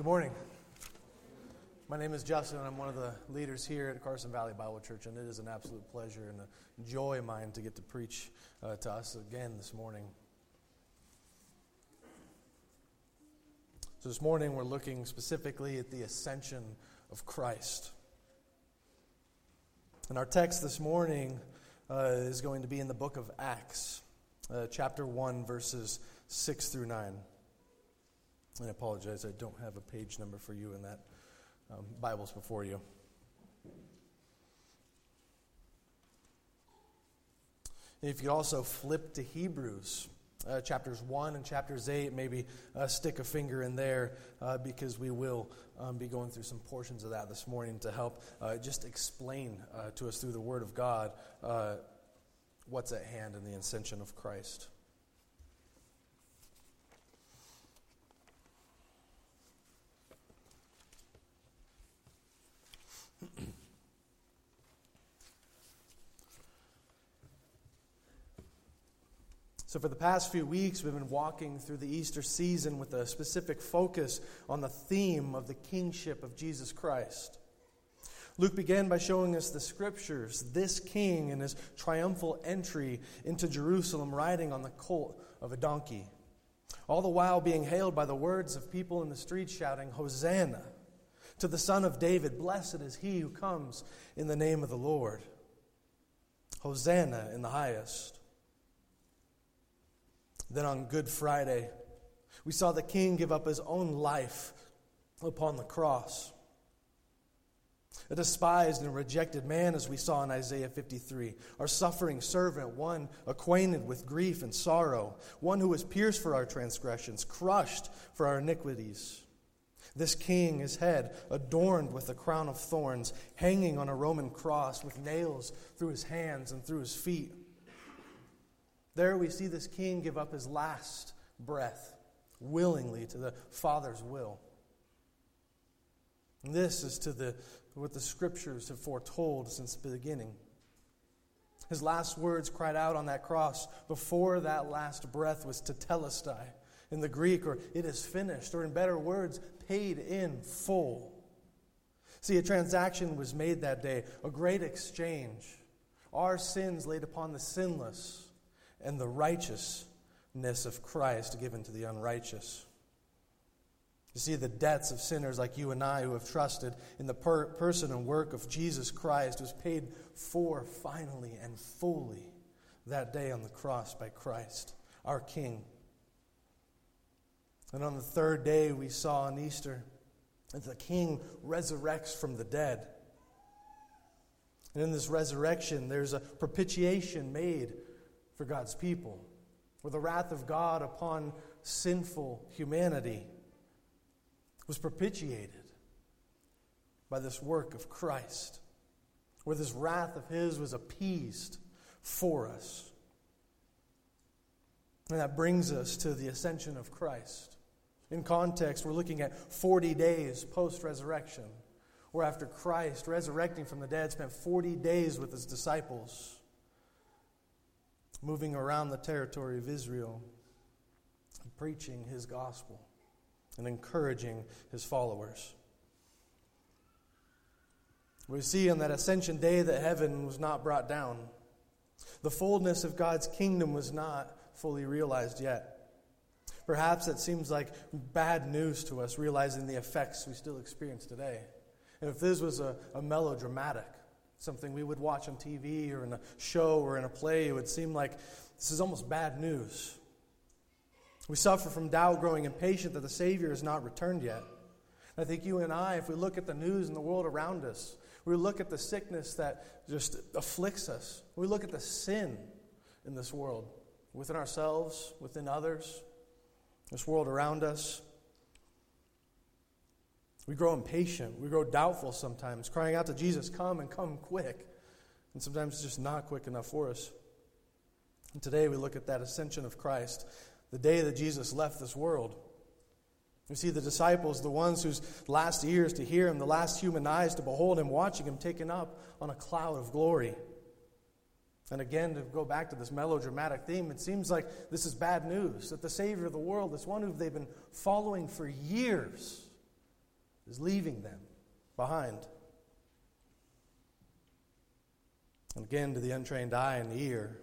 Good morning. My name is Justin, and I'm one of the leaders here at Carson Valley Bible Church, and it is an absolute pleasure and a joy of mine to get to preach uh, to us again this morning. So, this morning we're looking specifically at the ascension of Christ. And our text this morning uh, is going to be in the book of Acts, uh, chapter 1, verses 6 through 9. And I apologize, I don't have a page number for you in that um, Bibles before you. And if you also flip to Hebrews, uh, chapters 1 and chapters 8, maybe uh, stick a finger in there uh, because we will um, be going through some portions of that this morning to help uh, just explain uh, to us through the Word of God uh, what's at hand in the ascension of Christ. So, for the past few weeks, we've been walking through the Easter season with a specific focus on the theme of the kingship of Jesus Christ. Luke began by showing us the scriptures, this king and his triumphal entry into Jerusalem riding on the colt of a donkey, all the while being hailed by the words of people in the streets shouting, Hosanna! To the Son of David, blessed is he who comes in the name of the Lord. Hosanna in the highest. Then on Good Friday, we saw the King give up his own life upon the cross. A despised and rejected man, as we saw in Isaiah 53. Our suffering servant, one acquainted with grief and sorrow, one who was pierced for our transgressions, crushed for our iniquities. This king, his head adorned with a crown of thorns, hanging on a Roman cross with nails through his hands and through his feet. There we see this king give up his last breath willingly to the Father's will. And this is to the, what the scriptures have foretold since the beginning. His last words cried out on that cross before that last breath was tetelestai in the Greek, or it is finished, or in better words, paid in full. See, a transaction was made that day, a great exchange. Our sins laid upon the sinless and the righteousness of Christ given to the unrighteous. You see, the debts of sinners like you and I who have trusted in the per- person and work of Jesus Christ was paid for finally and fully that day on the cross by Christ, our King. And on the third day, we saw on Easter that the King resurrects from the dead. And in this resurrection, there's a propitiation made for God's people, where the wrath of God upon sinful humanity was propitiated by this work of Christ, where this wrath of His was appeased for us. And that brings us to the ascension of Christ. In context, we're looking at 40 days post resurrection, where after Christ, resurrecting from the dead, spent 40 days with his disciples moving around the territory of Israel, preaching his gospel and encouraging his followers. We see on that ascension day that heaven was not brought down. The fullness of God's kingdom was not fully realized yet. Perhaps it seems like bad news to us, realizing the effects we still experience today. And if this was a, a melodramatic, something we would watch on TV or in a show or in a play, it would seem like this is almost bad news. We suffer from doubt, growing impatient that the Savior has not returned yet. I think you and I, if we look at the news and the world around us, we look at the sickness that just afflicts us, we look at the sin in this world, within ourselves, within others, this world around us, we grow impatient. We grow doubtful sometimes, crying out to Jesus, Come and come quick. And sometimes it's just not quick enough for us. And today we look at that ascension of Christ, the day that Jesus left this world. We see the disciples, the ones whose last ears to hear him, the last human eyes to behold him, watching him taken up on a cloud of glory. And again, to go back to this melodramatic theme, it seems like this is bad news that the Savior of the world, this one who they've been following for years, is leaving them behind. And again, to the untrained eye and ear,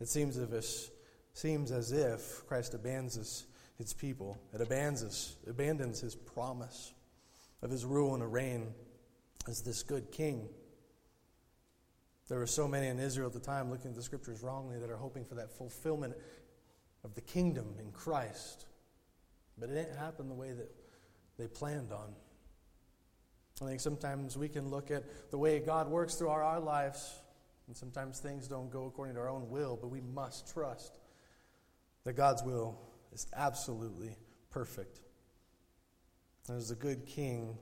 it seems as if, seems as if Christ abandons his people. It abandons, abandons his promise of his rule and reign as this good king. There were so many in Israel at the time looking at the scriptures wrongly that are hoping for that fulfillment of the kingdom in Christ. But it didn't happen the way that they planned on. I think sometimes we can look at the way God works through our, our lives, and sometimes things don't go according to our own will, but we must trust that God's will is absolutely perfect. As a good king,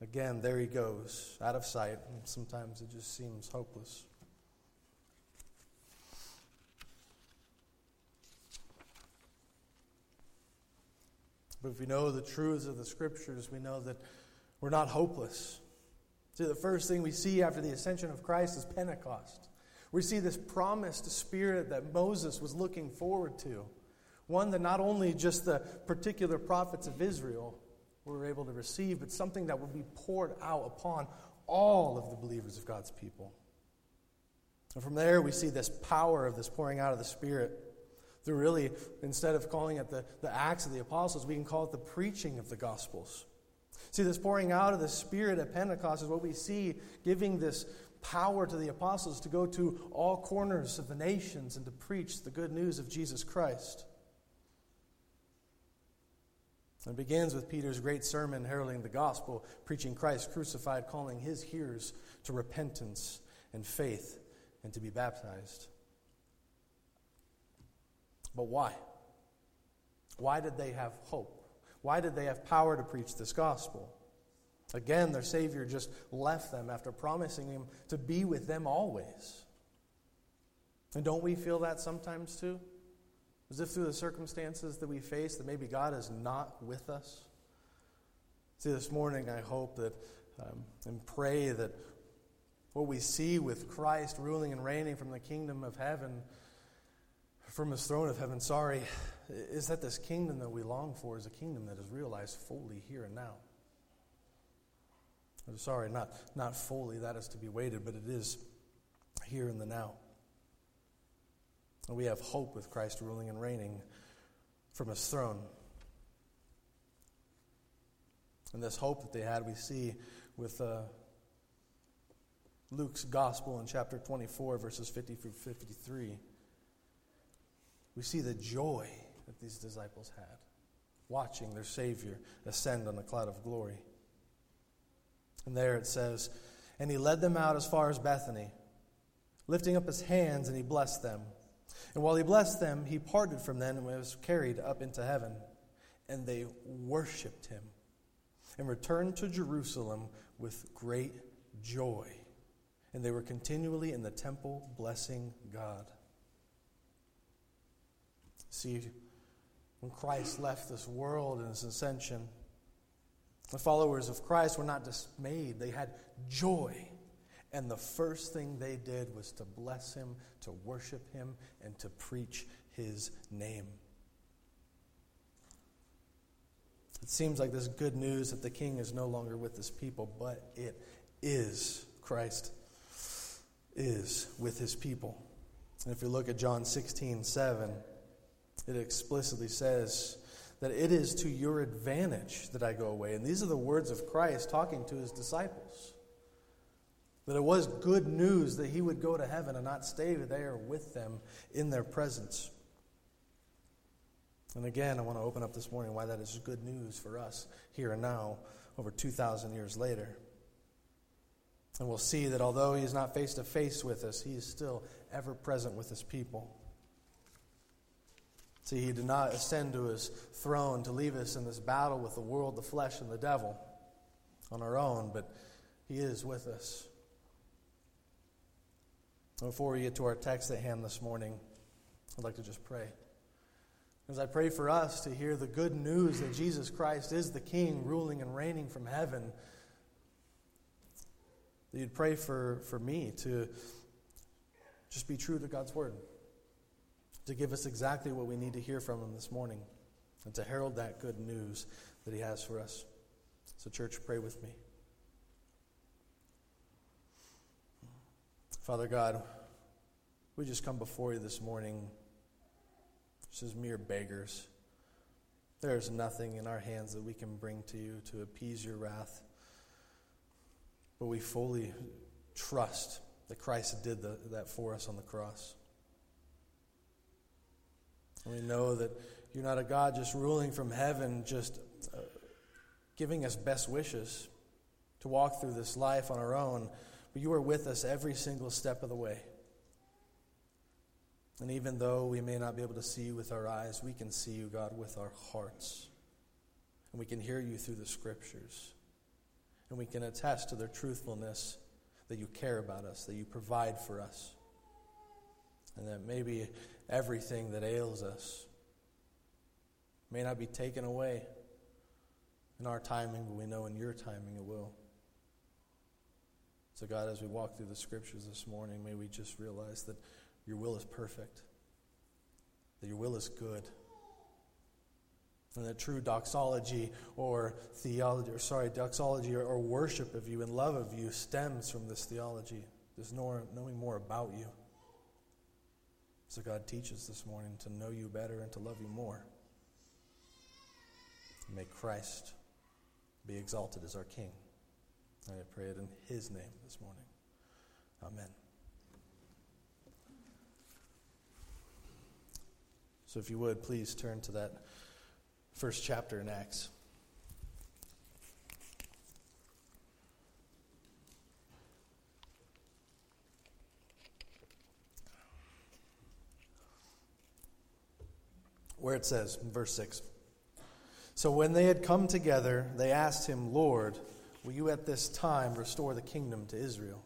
again, there he goes, out of sight, and sometimes it just seems hopeless. But if we know the truths of the scriptures, we know that we're not hopeless. See, the first thing we see after the ascension of Christ is Pentecost. We see this promised spirit that Moses was looking forward to. One that not only just the particular prophets of Israel were able to receive, but something that would be poured out upon all of the believers of God's people. And from there, we see this power of this pouring out of the Spirit through really, instead of calling it the, the Acts of the Apostles, we can call it the preaching of the Gospels. See, this pouring out of the Spirit at Pentecost is what we see giving this power to the apostles to go to all corners of the nations and to preach the good news of Jesus Christ. It begins with Peter's great sermon heralding the gospel, preaching Christ crucified, calling his hearers to repentance and faith and to be baptized. But why? Why did they have hope? Why did they have power to preach this gospel? Again, their Savior just left them after promising Him to be with them always. And don't we feel that sometimes too? As if through the circumstances that we face, that maybe God is not with us. See, this morning I hope that um, and pray that what we see with Christ ruling and reigning from the kingdom of heaven, from his throne of heaven, sorry, is that this kingdom that we long for is a kingdom that is realized fully here and now. I'm sorry, not, not fully, that is to be waited, but it is here in the now. And we have hope with Christ ruling and reigning from his throne. And this hope that they had, we see with uh, Luke's gospel in chapter 24, verses 50 through 53. We see the joy that these disciples had, watching their Savior ascend on a cloud of glory. And there it says, And he led them out as far as Bethany, lifting up his hands, and he blessed them. And while he blessed them, he parted from them and was carried up into heaven. And they worshiped him and returned to Jerusalem with great joy. And they were continually in the temple blessing God. See, when Christ left this world in his ascension, the followers of Christ were not dismayed, they had joy. And the first thing they did was to bless him, to worship him, and to preach his name. It seems like this good news that the king is no longer with his people, but it is Christ is with his people. And if you look at John 16, 7, it explicitly says, that it is to your advantage that I go away. And these are the words of Christ talking to his disciples. That it was good news that he would go to heaven and not stay there with them in their presence. And again, I want to open up this morning why that is good news for us here and now, over 2,000 years later. And we'll see that although he is not face to face with us, he is still ever present with his people. See, he did not ascend to his throne to leave us in this battle with the world, the flesh, and the devil on our own, but he is with us. Before we get to our text at hand this morning, I'd like to just pray. As I pray for us to hear the good news that Jesus Christ is the King, ruling and reigning from heaven, that you'd pray for, for me to just be true to God's word to give us exactly what we need to hear from him this morning and to herald that good news that he has for us. So So, church, pray with me. Father God, we just come before you this morning just as mere beggars. There is nothing in our hands that we can bring to you to appease your wrath. But we fully trust that Christ did the, that for us on the cross. And we know that you're not a God just ruling from heaven, just uh, giving us best wishes to walk through this life on our own, you are with us every single step of the way. And even though we may not be able to see you with our eyes, we can see you, God, with our hearts. And we can hear you through the scriptures. And we can attest to their truthfulness that you care about us, that you provide for us, and that maybe everything that ails us may not be taken away in our timing, but we know in your timing it will. So, God, as we walk through the scriptures this morning, may we just realize that your will is perfect, that your will is good. And that true doxology or theology, or sorry, doxology or, or worship of you and love of you stems from this theology, this knowing more about you. So God teaches this morning to know you better and to love you more. May Christ be exalted as our King. I pray it in His name this morning. Amen. So, if you would, please turn to that first chapter in Acts. Where it says, verse 6 So when they had come together, they asked him, Lord, will you at this time restore the kingdom to Israel?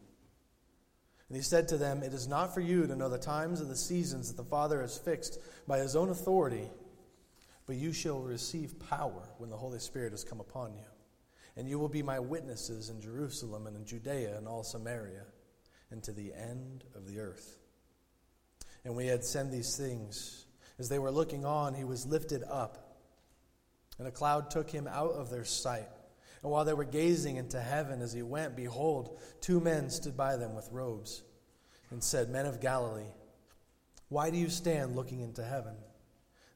And he said to them, It is not for you to know the times and the seasons that the Father has fixed by his own authority, but you shall receive power when the Holy Spirit has come upon you. And you will be my witnesses in Jerusalem and in Judea and all Samaria and to the end of the earth. And we had said these things. As they were looking on, he was lifted up, and a cloud took him out of their sight. And while they were gazing into heaven as he went, behold, two men stood by them with robes and said, Men of Galilee, why do you stand looking into heaven?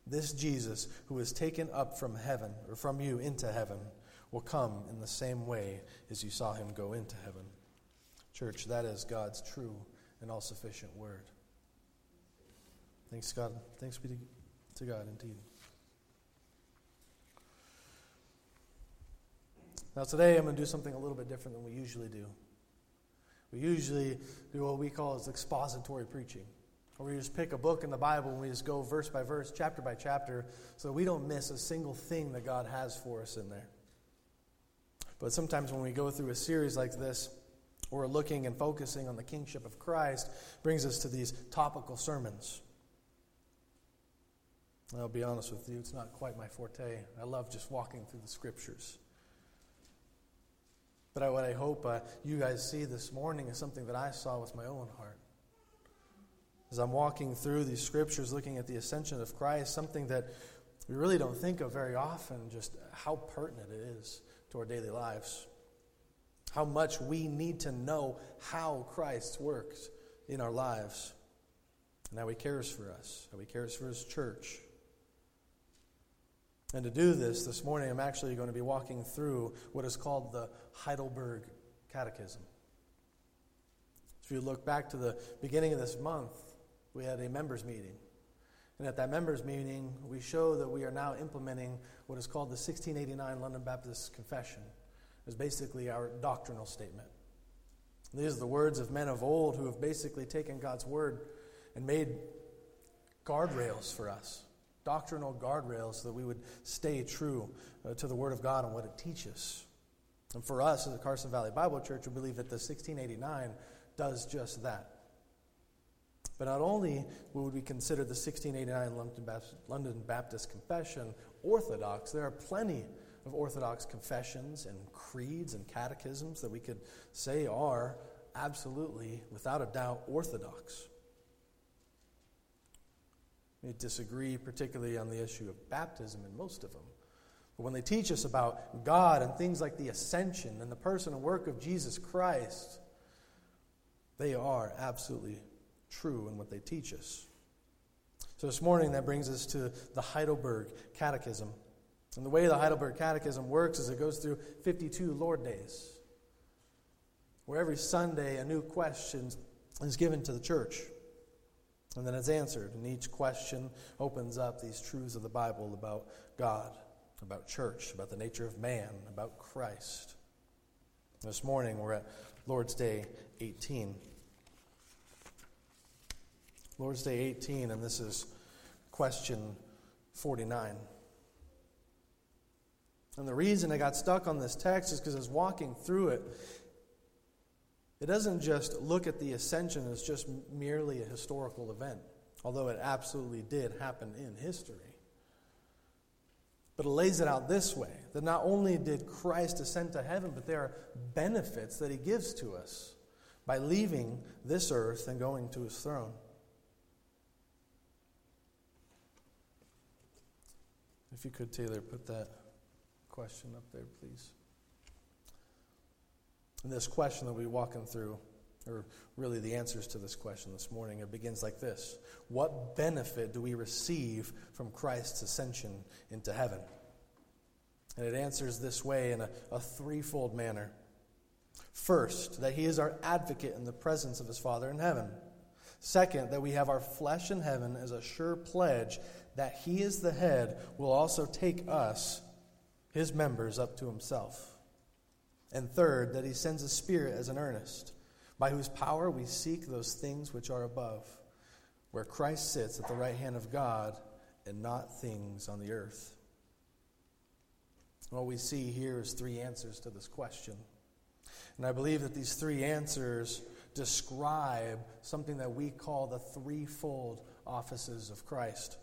This Jesus, who is taken up from heaven, or from you into heaven, will come in the same way as you saw him go into heaven. Church, that is God's true and all sufficient word. Thanks, God. Thanks be to God indeed. Now, today I'm going to do something a little bit different than we usually do. We usually do what we call as expository preaching, where we just pick a book in the Bible and we just go verse by verse, chapter by chapter, so we don't miss a single thing that God has for us in there. But sometimes when we go through a series like this, we're looking and focusing on the kingship of Christ, brings us to these topical sermons. I'll be honest with you, it's not quite my forte. I love just walking through the scriptures. But I, what I hope uh, you guys see this morning is something that I saw with my own heart. As I'm walking through these scriptures, looking at the ascension of Christ, something that we really don't think of very often, just how pertinent it is to our daily lives. How much we need to know how Christ works in our lives, and how He cares for us, how He cares for His church. And to do this, this morning, I'm actually going to be walking through what is called the Heidelberg Catechism. If you look back to the beginning of this month, we had a members' meeting. And at that members' meeting, we show that we are now implementing what is called the 1689 London Baptist Confession. It's basically our doctrinal statement. These are the words of men of old who have basically taken God's word and made guardrails for us doctrinal guardrails so that we would stay true uh, to the Word of God and what it teaches. And for us, as the Carson Valley Bible Church, we believe that the 1689 does just that. But not only would we consider the 1689 London Baptist, London Baptist Confession orthodox, there are plenty of orthodox confessions and creeds and catechisms that we could say are absolutely, without a doubt, orthodox. We disagree, particularly on the issue of baptism in most of them. But when they teach us about God and things like the ascension and the person and work of Jesus Christ, they are absolutely true in what they teach us. So this morning, that brings us to the Heidelberg Catechism. And the way the Heidelberg Catechism works is it goes through 52 Lord days, where every Sunday a new question is given to the church. And then it's answered. And each question opens up these truths of the Bible about God, about church, about the nature of man, about Christ. This morning we're at Lord's Day 18. Lord's Day 18, and this is question 49. And the reason I got stuck on this text is because I was walking through it. It doesn't just look at the ascension as just merely a historical event, although it absolutely did happen in history. But it lays it out this way that not only did Christ ascend to heaven, but there are benefits that he gives to us by leaving this earth and going to his throne. If you could, Taylor, put that question up there, please. And this question that we're walking through, or really the answers to this question this morning, it begins like this What benefit do we receive from Christ's ascension into heaven? And it answers this way in a, a threefold manner. First, that he is our advocate in the presence of his Father in heaven. Second, that we have our flesh in heaven as a sure pledge that he is the head will also take us, his members, up to himself. And third, that he sends a spirit as an earnest, by whose power we seek those things which are above, where Christ sits at the right hand of God and not things on the earth. What we see here is three answers to this question. And I believe that these three answers describe something that we call the threefold offices of Christ.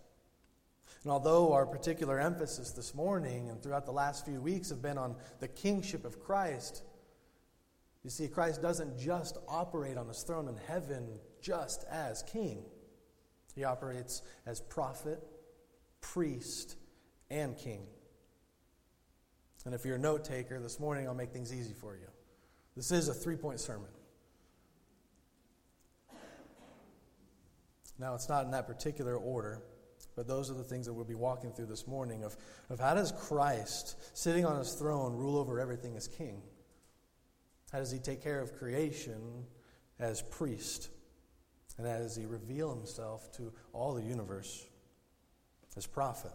And although our particular emphasis this morning and throughout the last few weeks have been on the kingship of Christ, you see, Christ doesn't just operate on his throne in heaven just as king. He operates as prophet, priest, and king. And if you're a note taker, this morning I'll make things easy for you. This is a three point sermon. Now, it's not in that particular order, but those are the things that we'll be walking through this morning of, of how does Christ, sitting on his throne, rule over everything as king? How does he take care of creation as priest? And how does he reveal himself to all the universe as prophet?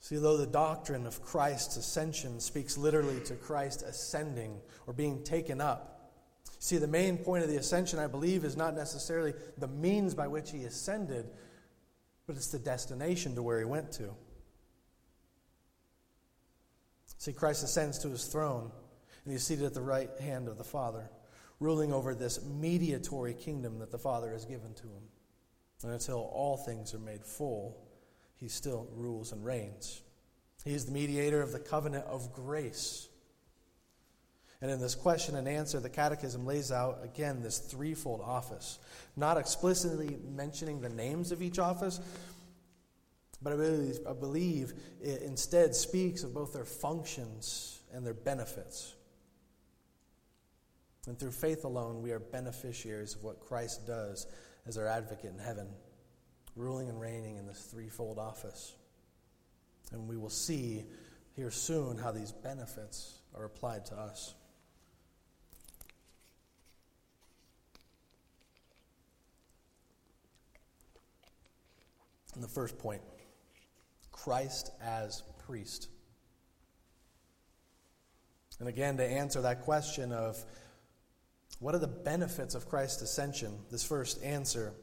See, though the doctrine of Christ's ascension speaks literally to Christ ascending or being taken up, See, the main point of the ascension, I believe, is not necessarily the means by which he ascended, but it's the destination to where he went to. See, Christ ascends to his throne, and he's seated at the right hand of the Father, ruling over this mediatory kingdom that the Father has given to him. And until all things are made full, he still rules and reigns. He is the mediator of the covenant of grace and in this question and answer, the Catechism lays out, again, this threefold office. Not explicitly mentioning the names of each office, but I believe, I believe it instead speaks of both their functions and their benefits. And through faith alone, we are beneficiaries of what Christ does as our advocate in heaven, ruling and reigning in this threefold office. And we will see here soon how these benefits are applied to us. And the first point Christ as priest. And again, to answer that question of what are the benefits of Christ's ascension, this first answer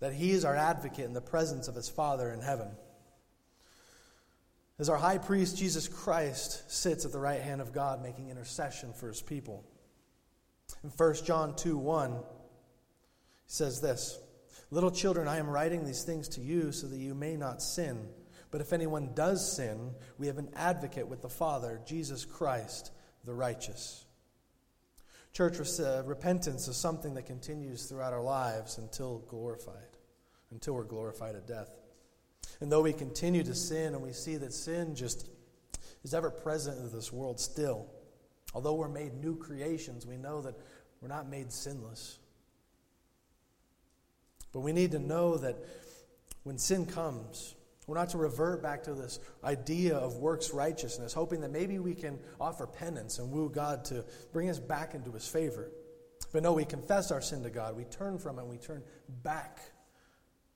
that he is our advocate in the presence of his Father in heaven. As our high priest, Jesus Christ sits at the right hand of God making intercession for his people. In 1 John 2 1, he says this Little children, I am writing these things to you so that you may not sin. But if anyone does sin, we have an advocate with the Father, Jesus Christ, the righteous. Church repentance is something that continues throughout our lives until glorified, until we're glorified at death. And though we continue to sin and we see that sin just is ever present in this world still, although we're made new creations, we know that we're not made sinless. But we need to know that when sin comes, we're not to revert back to this idea of works righteousness, hoping that maybe we can offer penance and woo God to bring us back into his favor. But no, we confess our sin to God, we turn from it, and we turn back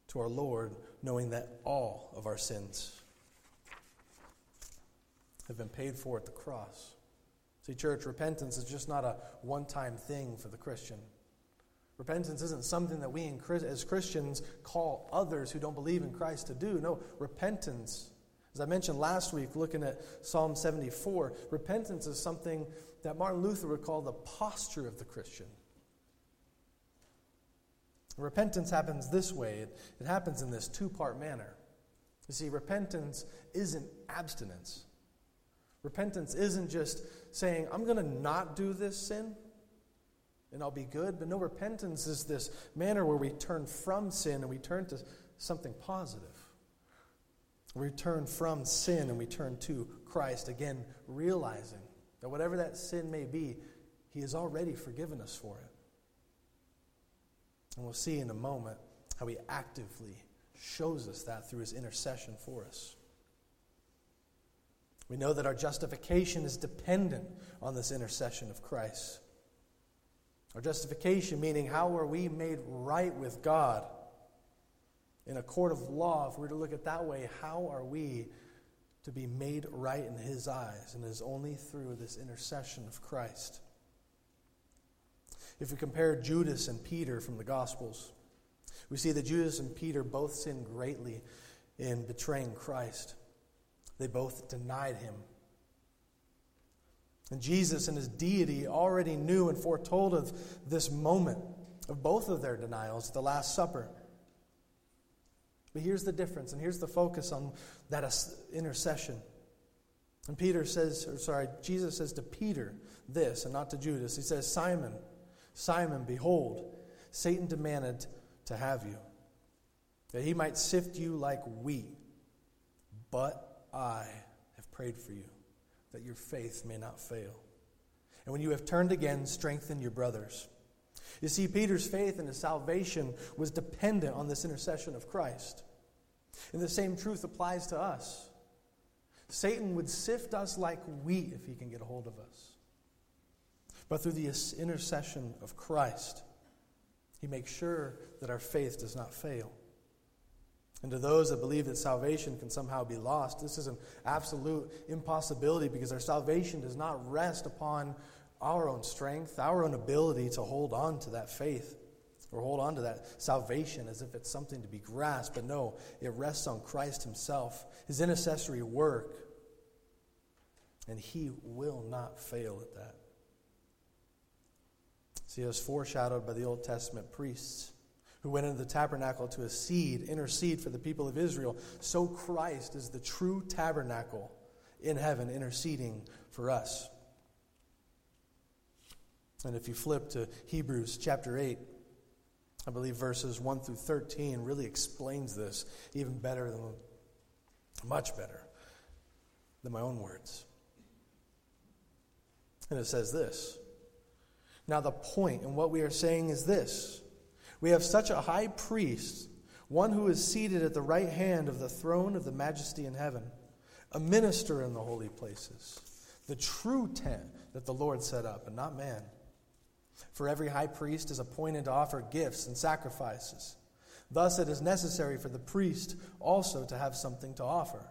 to our Lord, knowing that all of our sins have been paid for at the cross. See, church, repentance is just not a one time thing for the Christian. Repentance isn't something that we as Christians call others who don't believe in Christ to do. No, repentance, as I mentioned last week, looking at Psalm 74, repentance is something that Martin Luther would call the posture of the Christian. Repentance happens this way it, happens in this two part manner. You see, repentance isn't abstinence. Repentance isn't just saying, I'm going to not do this sin and I'll be good. But no, repentance is this manner where we turn from sin and we turn to something positive. We turn from sin and we turn to Christ, again, realizing that whatever that sin may be, He has already forgiven us for it. And we'll see in a moment how He actively shows us that through His intercession for us. We know that our justification is dependent on this intercession of Christ. Our justification, meaning how are we made right with God in a court of law, if we were to look at that way, how are we to be made right in His eyes? And it is only through this intercession of Christ. If we compare Judas and Peter from the Gospels, we see that Judas and Peter both sinned greatly in betraying Christ. They both denied him. And Jesus, in his deity, already knew and foretold of this moment of both of their denials at the Last Supper. But here's the difference, and here's the focus on that intercession. And Peter says, or sorry, Jesus says to Peter this, and not to Judas. He says, Simon, Simon, behold, Satan demanded to have you, that he might sift you like wheat. But I have prayed for you, that your faith may not fail. And when you have turned again, strengthen your brothers. You see, Peter's faith and his salvation was dependent on this intercession of Christ. And the same truth applies to us. Satan would sift us like wheat if he can get a hold of us. But through the intercession of Christ, he makes sure that our faith does not fail. And to those that believe that salvation can somehow be lost, this is an absolute impossibility because our salvation does not rest upon our own strength, our own ability to hold on to that faith or hold on to that salvation as if it's something to be grasped. But no, it rests on Christ Himself, His intercessory work, and He will not fail at that. See, it was foreshadowed by the Old Testament priests who went into the tabernacle to seed, intercede for the people of Israel, so Christ is the true tabernacle in heaven interceding for us. And if you flip to Hebrews chapter 8, I believe verses 1 through 13 really explains this even better than, much better than my own words. And it says this Now, the and what we are saying is this we have such a high priest, one who is seated at the right hand of the throne of the majesty in heaven, a minister in the holy places, the true tent that the Lord set up, and not man. For every high priest is appointed to offer gifts and sacrifices. Thus, it is necessary for the priest also to have something to offer.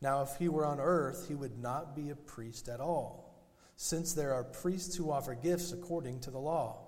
Now, if he were on earth, he would not be a priest at all, since there are priests who offer gifts according to the law.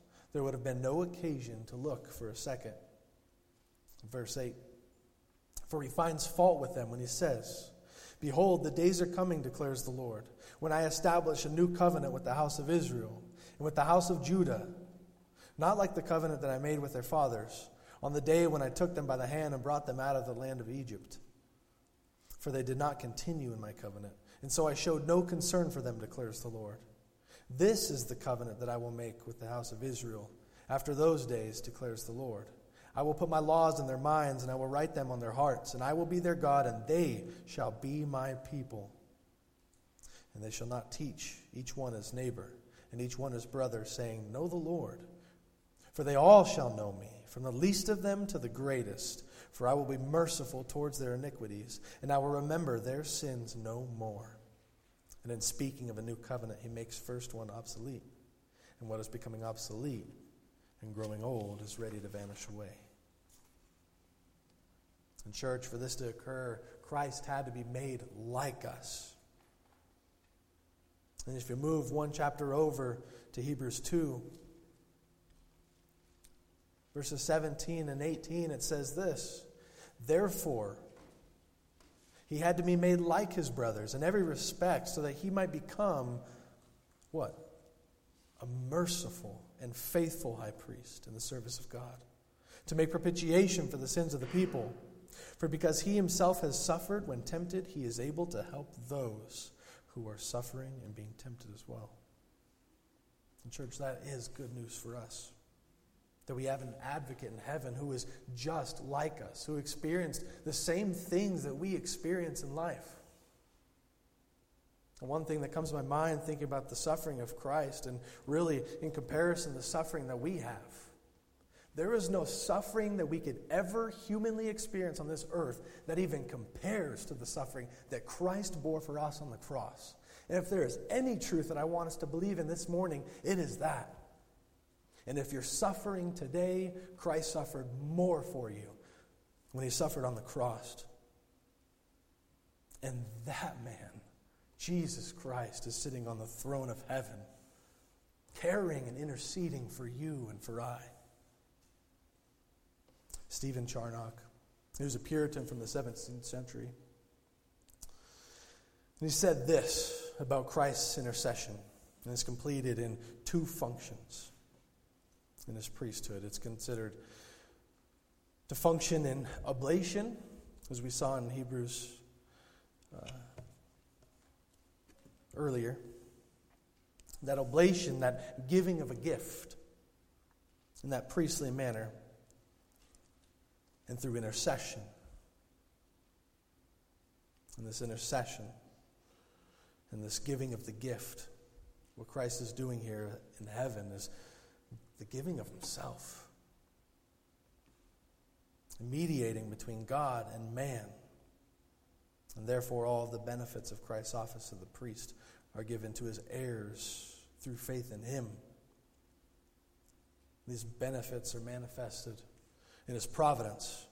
there would have been no occasion to look for a second. Verse 8 For he finds fault with them when he says, Behold, the days are coming, declares the Lord, when I establish a new covenant with the house of Israel and with the house of Judah, not like the covenant that I made with their fathers on the day when I took them by the hand and brought them out of the land of Egypt. For they did not continue in my covenant, and so I showed no concern for them, declares the Lord. This is the covenant that I will make with the house of Israel after those days, declares the Lord. I will put my laws in their minds, and I will write them on their hearts, and I will be their God, and they shall be my people. And they shall not teach each one his neighbor, and each one his brother, saying, Know the Lord. For they all shall know me, from the least of them to the greatest. For I will be merciful towards their iniquities, and I will remember their sins no more. And in speaking of a new covenant, he makes first one obsolete. And what is becoming obsolete and growing old is ready to vanish away. In church, for this to occur, Christ had to be made like us. And if you move one chapter over to Hebrews 2, verses 17 and 18, it says this Therefore, he had to be made like his brothers in every respect so that he might become what? A merciful and faithful high priest in the service of God, to make propitiation for the sins of the people. For because he himself has suffered when tempted, he is able to help those who are suffering and being tempted as well. And, church, that is good news for us. That we have an advocate in heaven who is just like us, who experienced the same things that we experience in life. And one thing that comes to my mind thinking about the suffering of Christ, and really in comparison to the suffering that we have, there is no suffering that we could ever humanly experience on this earth that even compares to the suffering that Christ bore for us on the cross. And if there is any truth that I want us to believe in this morning, it is that. And if you're suffering today, Christ suffered more for you when he suffered on the cross. And that man Jesus Christ is sitting on the throne of heaven, caring and interceding for you and for I. Stephen Charnock, he was a Puritan from the 17th century. And he said this about Christ's intercession, and it's completed in two functions in his priesthood. It's considered to function in oblation, as we saw in Hebrews uh, earlier. That oblation, that giving of a gift in that priestly manner, and through intercession. And this intercession and this giving of the gift, what Christ is doing here in heaven is the giving of Himself, mediating between God and man. And therefore, all the benefits of Christ's office of the priest are given to his heirs through faith in him. These benefits are manifested in his providence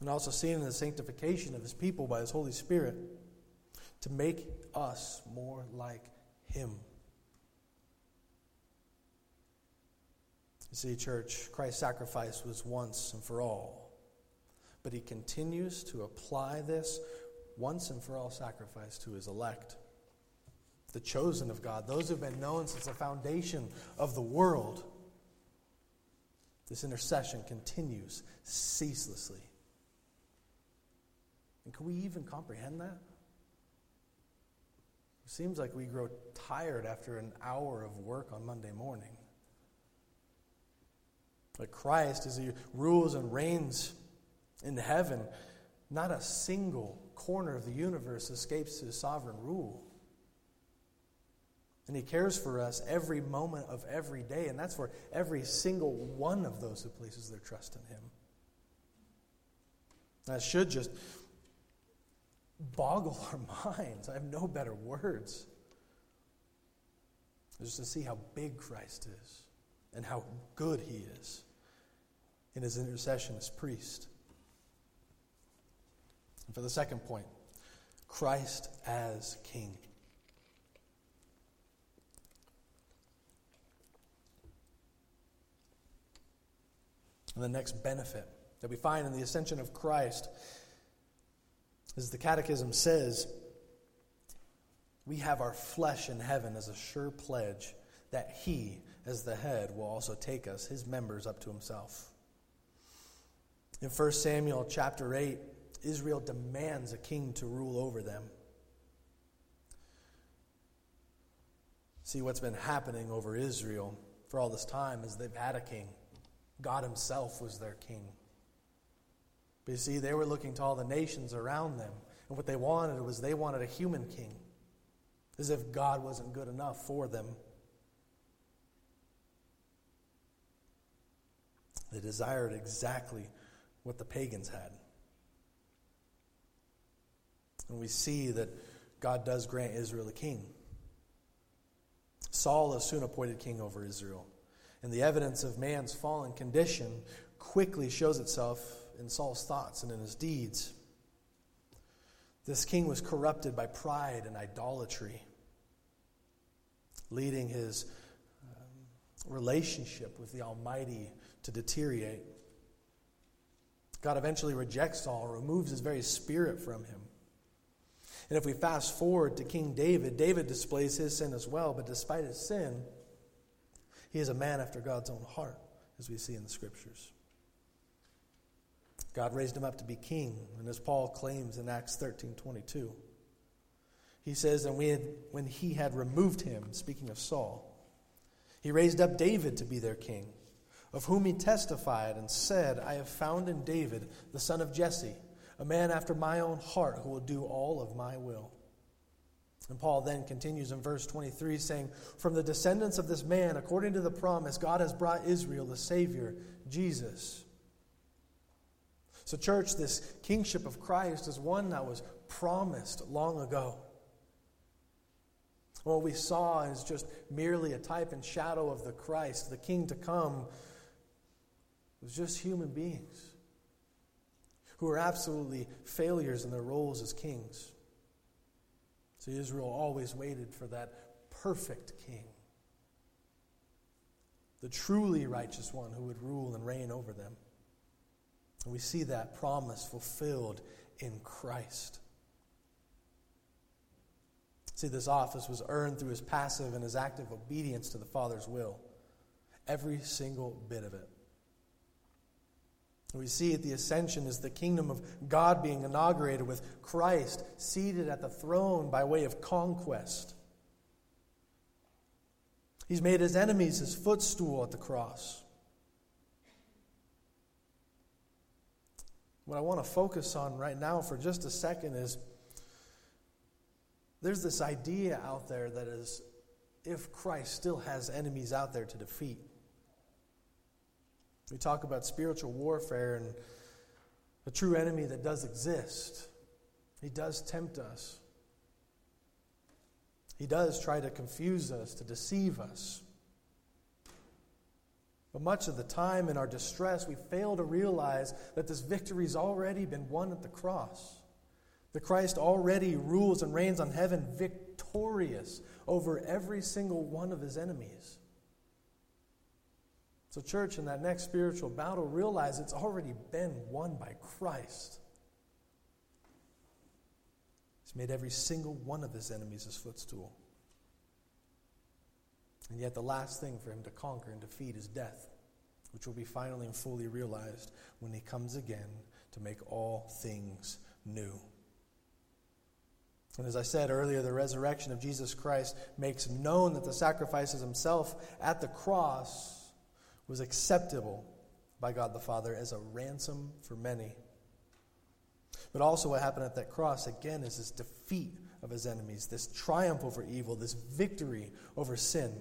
and also seen in the sanctification of his people by his Holy Spirit to make us more like him. You see, church, Christ's sacrifice was once and for all, but he continues to apply this once and for all sacrifice to his elect, the chosen of God, those who have been known since the foundation of the world. This intercession continues ceaselessly. And can we even comprehend that? It seems like we grow tired after an hour of work on Monday morning. But Christ, as He rules and reigns in heaven, not a single corner of the universe escapes his sovereign rule. And he cares for us every moment of every day, and that's for every single one of those who places their trust in him. That should just boggle our minds. I have no better words. Just to see how big Christ is and how good he is in his intercession as priest. And for the second point, Christ as King. And the next benefit that we find in the ascension of Christ As the Catechism says, we have our flesh in heaven as a sure pledge that He, as the head, will also take us, His members, up to Himself. In 1 Samuel chapter 8, Israel demands a king to rule over them. See, what's been happening over Israel for all this time is they've had a king. God Himself was their king. But you see, they were looking to all the nations around them, and what they wanted was they wanted a human king, as if God wasn't good enough for them. They desired exactly what the pagans had. And we see that God does grant Israel a king. Saul is soon appointed king over Israel. And the evidence of man's fallen condition quickly shows itself in Saul's thoughts and in his deeds. This king was corrupted by pride and idolatry, leading his um, relationship with the Almighty to deteriorate. God eventually rejects Saul, removes his very spirit from him. And if we fast forward to King David, David displays his sin as well, but despite his sin, he is a man after God's own heart, as we see in the scriptures. God raised him up to be king, and as Paul claims in Acts 13 22, he says, And had, when he had removed him, speaking of Saul, he raised up David to be their king, of whom he testified and said, I have found in David, the son of Jesse, a man after my own heart who will do all of my will. And Paul then continues in verse 23 saying, From the descendants of this man, according to the promise, God has brought Israel the Savior, Jesus so, church, this kingship of Christ is one that was promised long ago. What we saw is just merely a type and shadow of the Christ, the King to come, was just human beings who were absolutely failures in their roles as kings. So Israel always waited for that perfect king, the truly righteous one who would rule and reign over them. And we see that promise fulfilled in Christ. See, this office was earned through his passive and his active obedience to the Father's will. Every single bit of it. We see at the ascension is the kingdom of God being inaugurated with Christ seated at the throne by way of conquest. He's made his enemies his footstool at the cross. What I want to focus on right now for just a second is there's this idea out there that is if Christ still has enemies out there to defeat. We talk about spiritual warfare and a true enemy that does exist. He does tempt us. He does try to confuse us, to deceive us. But much of the time in our distress, we fail to realize that this victory's already been won at the cross. The Christ already rules and reigns on heaven victorious over every single one of his enemies. So, church, in that next spiritual battle, realize it's already been won by Christ. He's made every single one of his enemies his footstool. And yet, the last thing for him to conquer and defeat is death, which will be finally and fully realized when he comes again to make all things new. And as I said earlier, the resurrection of Jesus Christ makes known that the sacrifice himself at the cross was acceptable by God the Father as a ransom for many. But also, what happened at that cross, again, is this defeat of his enemies, this triumph over evil, this victory over sin.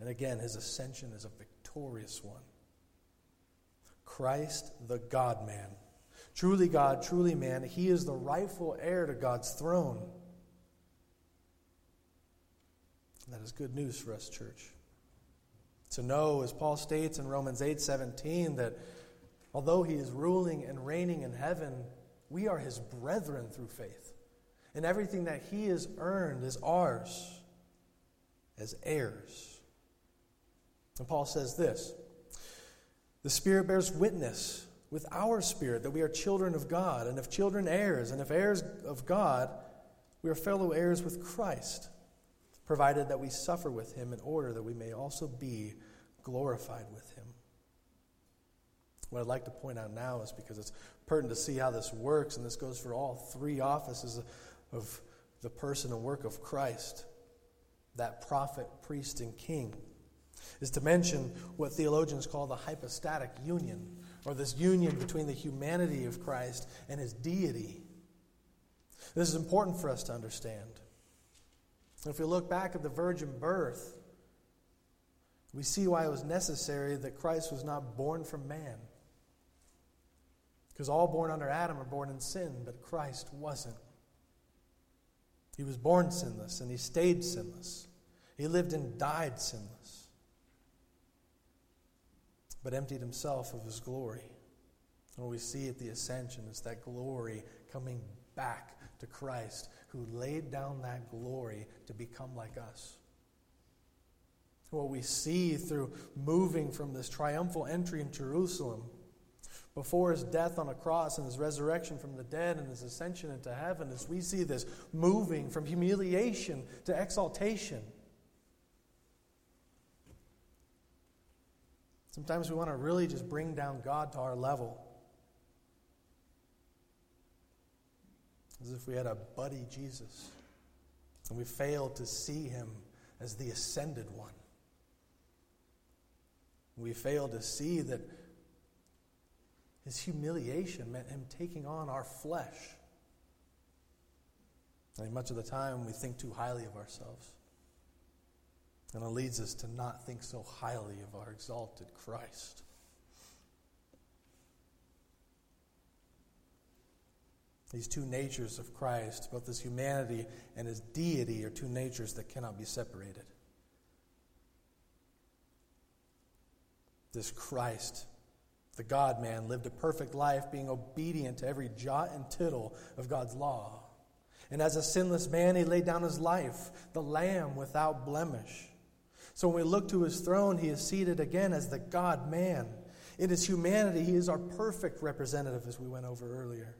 And again, his ascension is a victorious one. Christ, the God man. Truly God, truly man, he is the rightful heir to God's throne. That is good news for us, church. To know, as Paul states in Romans 8 17, that although he is ruling and reigning in heaven, we are his brethren through faith. And everything that he has earned is ours as heirs. And Paul says this The Spirit bears witness with our spirit that we are children of God, and if children, heirs, and if heirs of God, we are fellow heirs with Christ, provided that we suffer with him in order that we may also be glorified with him. What I'd like to point out now is because it's pertinent to see how this works, and this goes for all three offices of the person and work of Christ that prophet, priest, and king is to mention what theologians call the hypostatic union, or this union between the humanity of Christ and his deity. This is important for us to understand. If we look back at the virgin birth, we see why it was necessary that Christ was not born from man. Because all born under Adam are born in sin, but Christ wasn't. He was born sinless and he stayed sinless. He lived and died sinless, but emptied himself of his glory. And what we see at the ascension is that glory coming back to Christ, who laid down that glory to become like us. What we see through moving from this triumphal entry in Jerusalem before his death on a cross and his resurrection from the dead and his ascension into heaven, as we see this moving from humiliation to exaltation. Sometimes we want to really just bring down God to our level. As if we had a buddy Jesus and we fail to see him as the ascended one. We fail to see that his humiliation meant him taking on our flesh. And much of the time, we think too highly of ourselves. And it leads us to not think so highly of our exalted Christ. These two natures of Christ, both his humanity and his deity, are two natures that cannot be separated. This Christ the God man lived a perfect life, being obedient to every jot and tittle of God's law. And as a sinless man, he laid down his life, the lamb without blemish. So when we look to his throne, he is seated again as the God man. In his humanity, he is our perfect representative, as we went over earlier.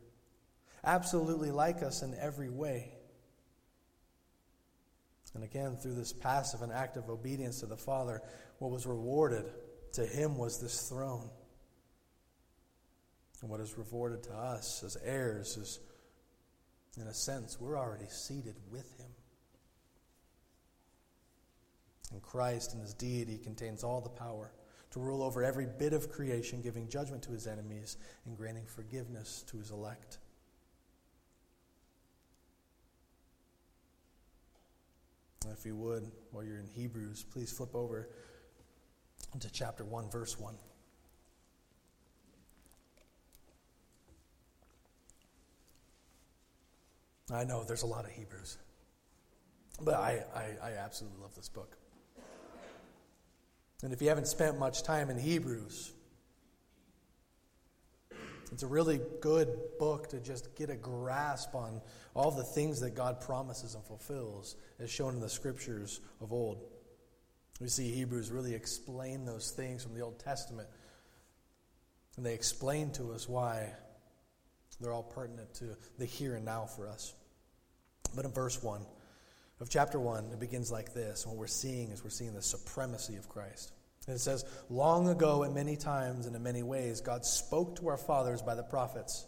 Absolutely like us in every way. And again, through this passive and active obedience to the Father, what was rewarded to him was this throne. And what is rewarded to us as heirs is, in a sense, we're already seated with him. And Christ in his deity contains all the power to rule over every bit of creation, giving judgment to his enemies and granting forgiveness to his elect. If you would, while you're in Hebrews, please flip over to chapter 1, verse 1. I know there's a lot of Hebrews, but I, I, I absolutely love this book. And if you haven't spent much time in Hebrews, it's a really good book to just get a grasp on all the things that God promises and fulfills, as shown in the scriptures of old. We see Hebrews really explain those things from the Old Testament. And they explain to us why they're all pertinent to the here and now for us. But in verse 1 of chapter 1, it begins like this. What we're seeing is we're seeing the supremacy of Christ. And it says, Long ago, at many times and in many ways, God spoke to our fathers by the prophets.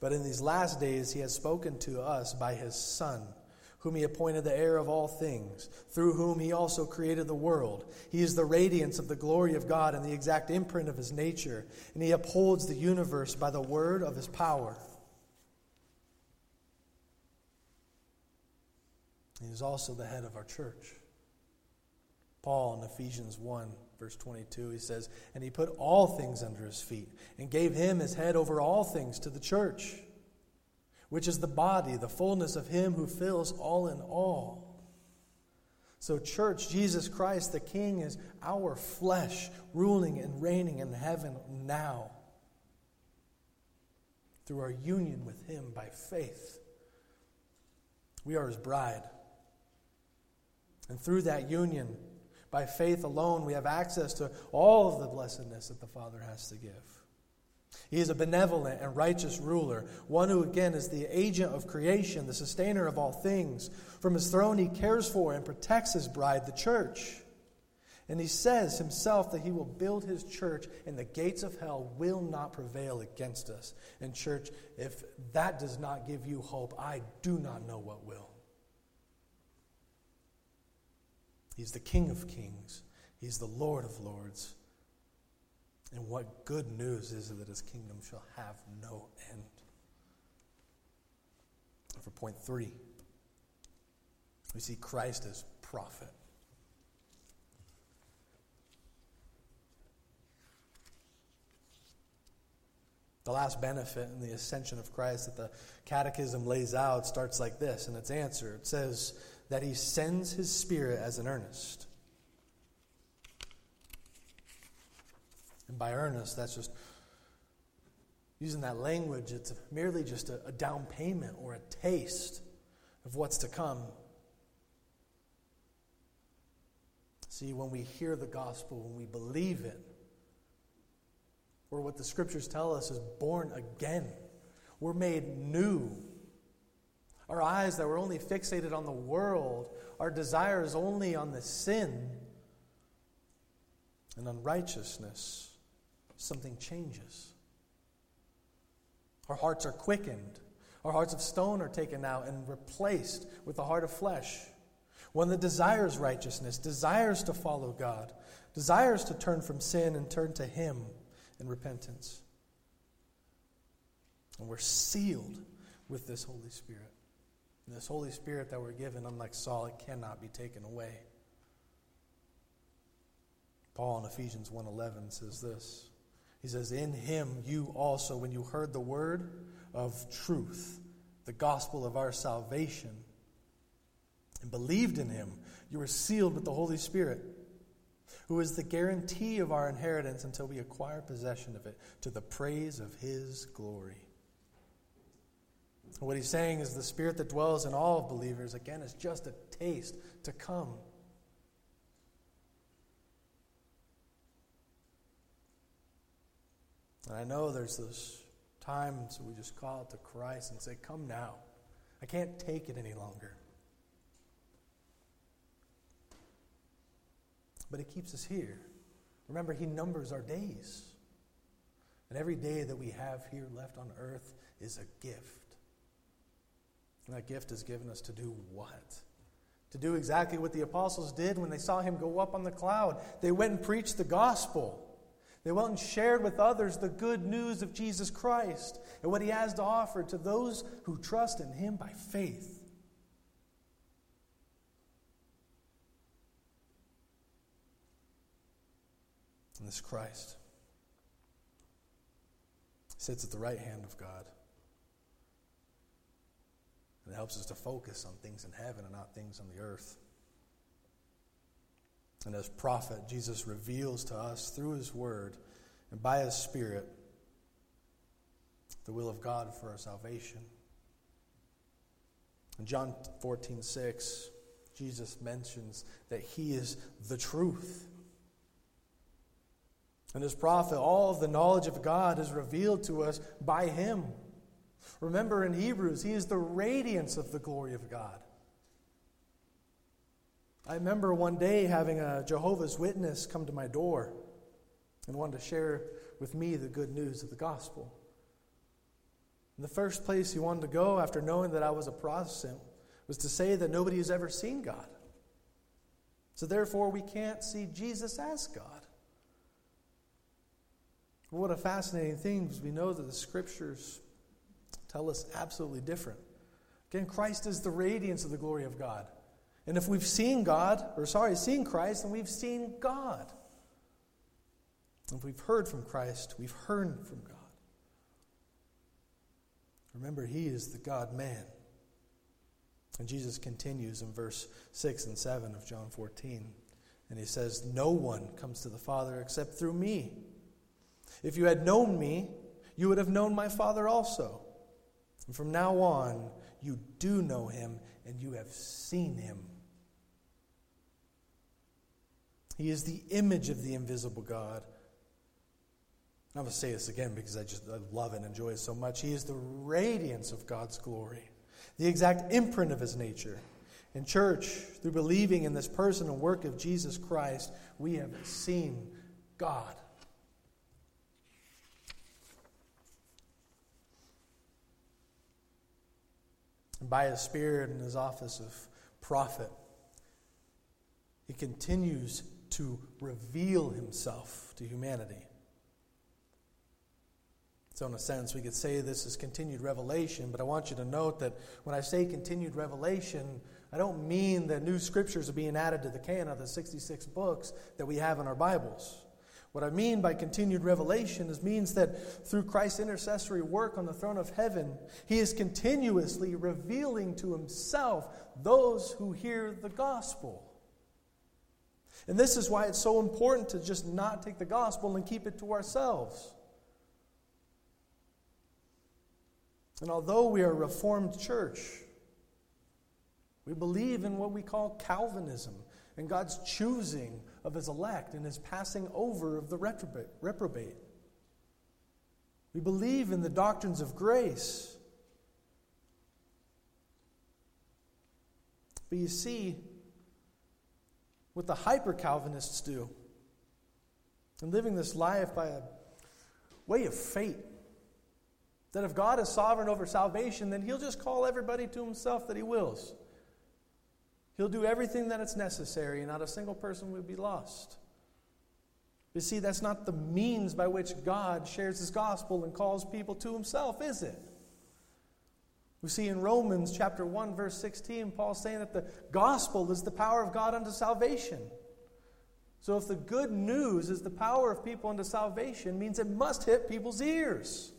But in these last days, he has spoken to us by his Son, whom he appointed the heir of all things, through whom he also created the world. He is the radiance of the glory of God and the exact imprint of his nature, and he upholds the universe by the word of his power. He is also the head of our church. Paul in Ephesians 1, verse 22, he says, And he put all things under his feet and gave him his head over all things to the church, which is the body, the fullness of him who fills all in all. So, church, Jesus Christ, the King, is our flesh ruling and reigning in heaven now through our union with him by faith. We are his bride. And through that union, by faith alone, we have access to all of the blessedness that the Father has to give. He is a benevolent and righteous ruler, one who, again, is the agent of creation, the sustainer of all things. From his throne, he cares for and protects his bride, the church. And he says himself that he will build his church, and the gates of hell will not prevail against us. And, church, if that does not give you hope, I do not know what will. He's the King of kings, he's the Lord of lords. And what good news is it that his kingdom shall have no end? For point three, we see Christ as prophet. The last benefit in the ascension of Christ that the Catechism lays out starts like this in its answer. It says that he sends his Spirit as an earnest. And by earnest, that's just using that language, it's merely just a, a down payment or a taste of what's to come. See, when we hear the gospel, when we believe it, or what the scriptures tell us is born again, we're made new. Our eyes that were only fixated on the world, our desires only on the sin and unrighteousness something changes. Our hearts are quickened. Our hearts of stone are taken out and replaced with a heart of flesh. One that desires righteousness, desires to follow God, desires to turn from sin and turn to Him in repentance. And we're sealed with this Holy Spirit. This Holy Spirit that we're given, unlike Saul, it cannot be taken away. Paul in Ephesians 1:11 says this. He says, In him you also, when you heard the word of truth, the gospel of our salvation, and believed in him, you were sealed with the Holy Spirit, who is the guarantee of our inheritance until we acquire possession of it, to the praise of his glory. What he's saying is the Spirit that dwells in all believers, again, is just a taste to come. And I know there's those times we just call out to Christ and say, Come now. I can't take it any longer. But He keeps us here. Remember, He numbers our days. And every day that we have here left on earth is a gift. And that gift is given us to do what? To do exactly what the apostles did when they saw him go up on the cloud. They went and preached the gospel. They went and shared with others the good news of Jesus Christ and what he has to offer to those who trust in him by faith. And this Christ sits at the right hand of God. It helps us to focus on things in heaven and not things on the earth. And as prophet, Jesus reveals to us through his word and by his spirit the will of God for our salvation. In John 14, 6, Jesus mentions that he is the truth. And as prophet, all of the knowledge of God is revealed to us by him. Remember in Hebrews, he is the radiance of the glory of God. I remember one day having a Jehovah's Witness come to my door and wanted to share with me the good news of the gospel. And the first place he wanted to go after knowing that I was a Protestant was to say that nobody has ever seen God. So therefore, we can't see Jesus as God. What a fascinating thing because we know that the scriptures tell us absolutely different. Again, Christ is the radiance of the glory of God. And if we've seen God, or sorry, seen Christ, then we've seen God. If we've heard from Christ, we've heard from God. Remember, He is the God man. And Jesus continues in verse 6 and 7 of John 14. And He says, No one comes to the Father except through me. If you had known me, you would have known my Father also. And from now on, you do know him and you have seen him. He is the image of the invisible God, I'm going to say this again because I just I love and enjoy it so much. He is the radiance of God's glory, the exact imprint of his nature. In church, through believing in this person and work of Jesus Christ, we have seen God. And by his Spirit and his office of prophet, he continues to reveal himself to humanity. So, in a sense, we could say this is continued revelation, but I want you to note that when I say continued revelation, I don't mean that new scriptures are being added to the canon of the 66 books that we have in our Bibles. What I mean by continued revelation is means that through Christ's intercessory work on the throne of heaven, he is continuously revealing to himself those who hear the gospel. And this is why it's so important to just not take the gospel and keep it to ourselves. And although we are a Reformed church, we believe in what we call Calvinism and God's choosing of his elect and his passing over of the reprobate. We believe in the doctrines of grace. But you see, what the hyper Calvinists do, and living this life by a way of fate, that if God is sovereign over salvation, then He'll just call everybody to Himself that He wills. He'll do everything that is necessary, and not a single person will be lost. You see, that's not the means by which God shares His gospel and calls people to Himself, is it? We see in Romans chapter 1, verse 16, Paul saying that the gospel is the power of God unto salvation. So if the good news is the power of people unto salvation, means it must hit people's ears.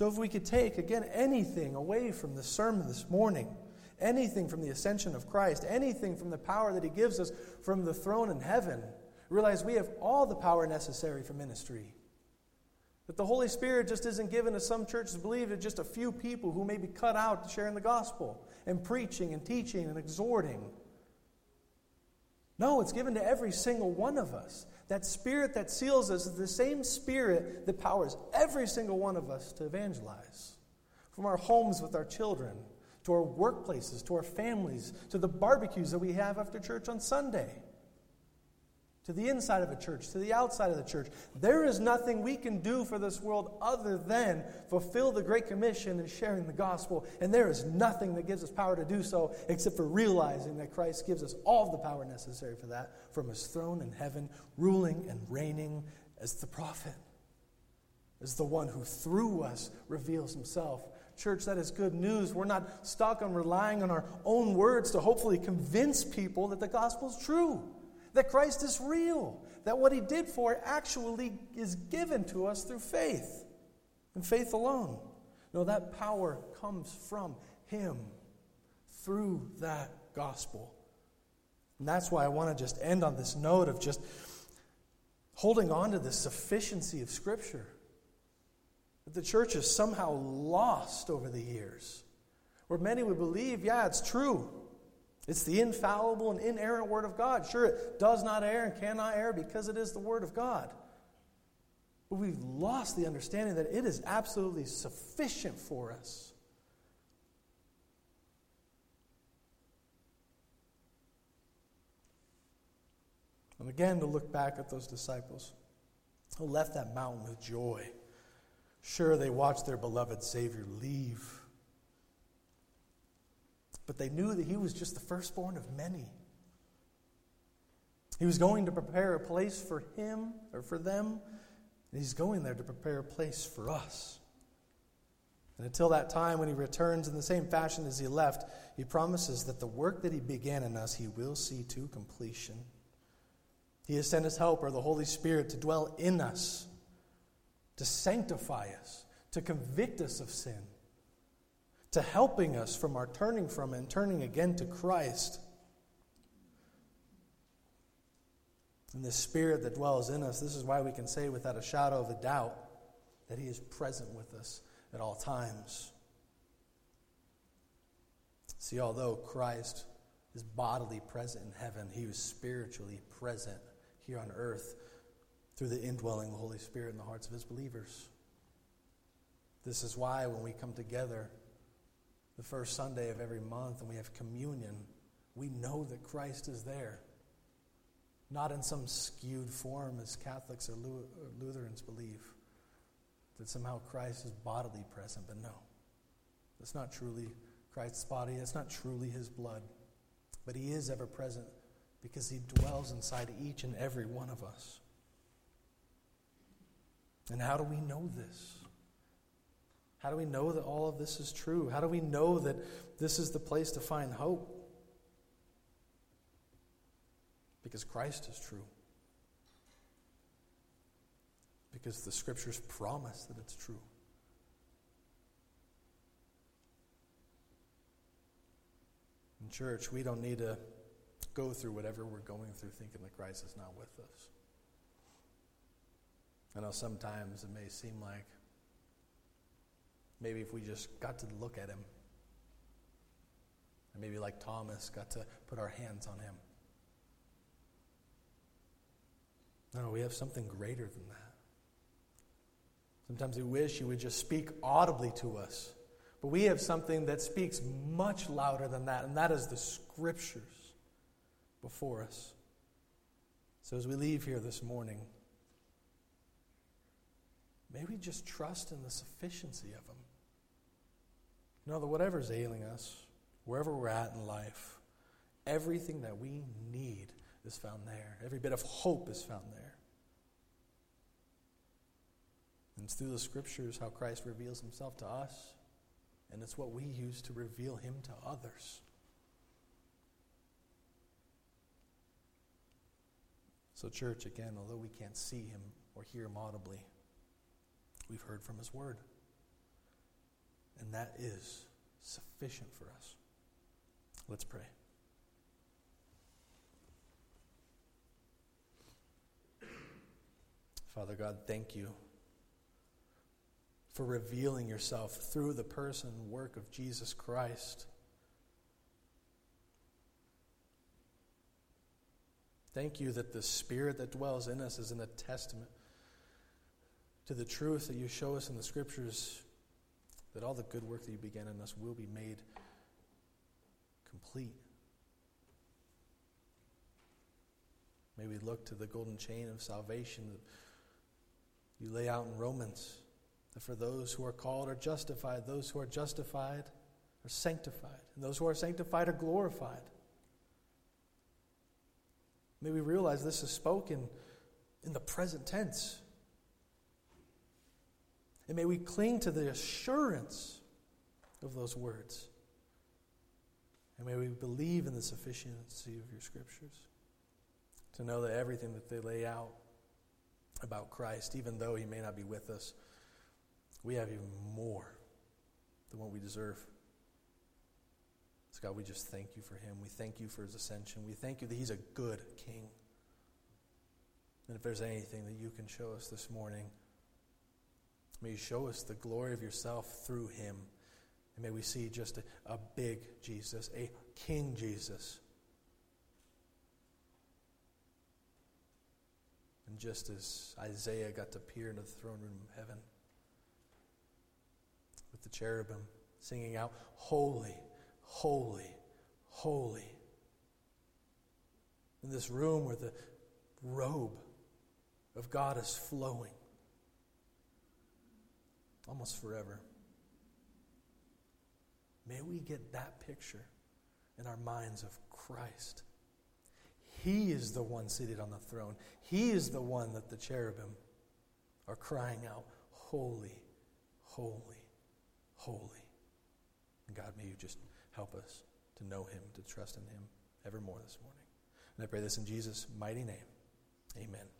So, if we could take, again, anything away from the sermon this morning, anything from the ascension of Christ, anything from the power that He gives us from the throne in heaven, realize we have all the power necessary for ministry. That the Holy Spirit just isn't given, as some churches believe, to just a few people who may be cut out to sharing the gospel and preaching and teaching and exhorting. No, it's given to every single one of us. That spirit that seals us is the same spirit that powers every single one of us to evangelize. From our homes with our children, to our workplaces, to our families, to the barbecues that we have after church on Sunday, to the inside of a church, to the outside of the church. There is nothing we can do for this world other than fulfill the Great Commission and sharing the gospel. And there is nothing that gives us power to do so except for realizing that Christ gives us all the power necessary for that from his throne in heaven, ruling and reigning as the prophet, as the one who through us reveals himself. Church, that is good news. We're not stuck on relying on our own words to hopefully convince people that the gospel is true that Christ is real, that what he did for it actually is given to us through faith and faith alone. No, that power comes from him through that gospel. And that's why I want to just end on this note of just holding on to the sufficiency of Scripture. That the church has somehow lost over the years. Where many would believe, yeah, it's true. It's the infallible and inerrant Word of God. Sure, it does not err and cannot err because it is the Word of God. But we've lost the understanding that it is absolutely sufficient for us. And again, to look back at those disciples who left that mountain with joy. Sure, they watched their beloved Savior leave but they knew that he was just the firstborn of many. He was going to prepare a place for him or for them, and he's going there to prepare a place for us. And until that time, when he returns in the same fashion as he left, he promises that the work that he began in us, he will see to completion. He has sent his helper, the Holy Spirit, to dwell in us, to sanctify us, to convict us of sin to helping us from our turning from and turning again to Christ. And the Spirit that dwells in us, this is why we can say without a shadow of a doubt that He is present with us at all times. See, although Christ is bodily present in heaven, He was spiritually present here on earth through the indwelling of the Holy Spirit in the hearts of his believers. This is why when we come together the first Sunday of every month and we have communion, we know that Christ is there. Not in some skewed form as Catholics or Lutherans believe, that somehow Christ is bodily present, but no. That's not truly Christ's body, that's not truly his blood. But he is ever present because he dwells inside each and every one of us. And how do we know this? How do we know that all of this is true? How do we know that this is the place to find hope? Because Christ is true. Because the scriptures promise that it's true. In church, we don't need to go through whatever we're going through thinking that Christ is not with us. I know sometimes it may seem like maybe if we just got to look at him, and maybe like Thomas, got to put our hands on him. No, we have something greater than that. Sometimes we wish he would just speak audibly to us. But we have something that speaks much louder than that, and that is the scriptures before us. So as we leave here this morning, may we just trust in the sufficiency of Him. Know that whatever's ailing us, wherever we're at in life, everything that we need is found there. Every bit of hope is found there. And it's through the scriptures how Christ reveals himself to us, and it's what we use to reveal him to others. So, church, again, although we can't see him or hear him audibly, we've heard from his word. And that is sufficient for us. Let's pray. Father God, thank you for revealing yourself through the person and work of Jesus Christ. Thank you that the Spirit that dwells in us is in a testament to the truth that you show us in the Scriptures that all the good work that you began in us will be made complete. May we look to the golden chain of salvation that you lay out in Romans. That for those who are called are justified, those who are justified are sanctified, and those who are sanctified are glorified. May we realize this is spoken in the present tense. And may we cling to the assurance of those words. And may we believe in the sufficiency of your scriptures. To know that everything that they lay out about Christ, even though he may not be with us, we have even more than what we deserve. So, God, we just thank you for him. We thank you for his ascension. We thank you that he's a good king. And if there's anything that you can show us this morning, May you show us the glory of yourself through him. And may we see just a, a big Jesus, a King Jesus. And just as Isaiah got to peer into the throne room of heaven with the cherubim singing out, Holy, holy, holy. In this room where the robe of God is flowing almost forever. May we get that picture in our minds of Christ. He is the one seated on the throne. He is the one that the cherubim are crying out, Holy, holy, holy. And God, may you just help us to know Him, to trust in Him evermore this morning. And I pray this in Jesus' mighty name. Amen.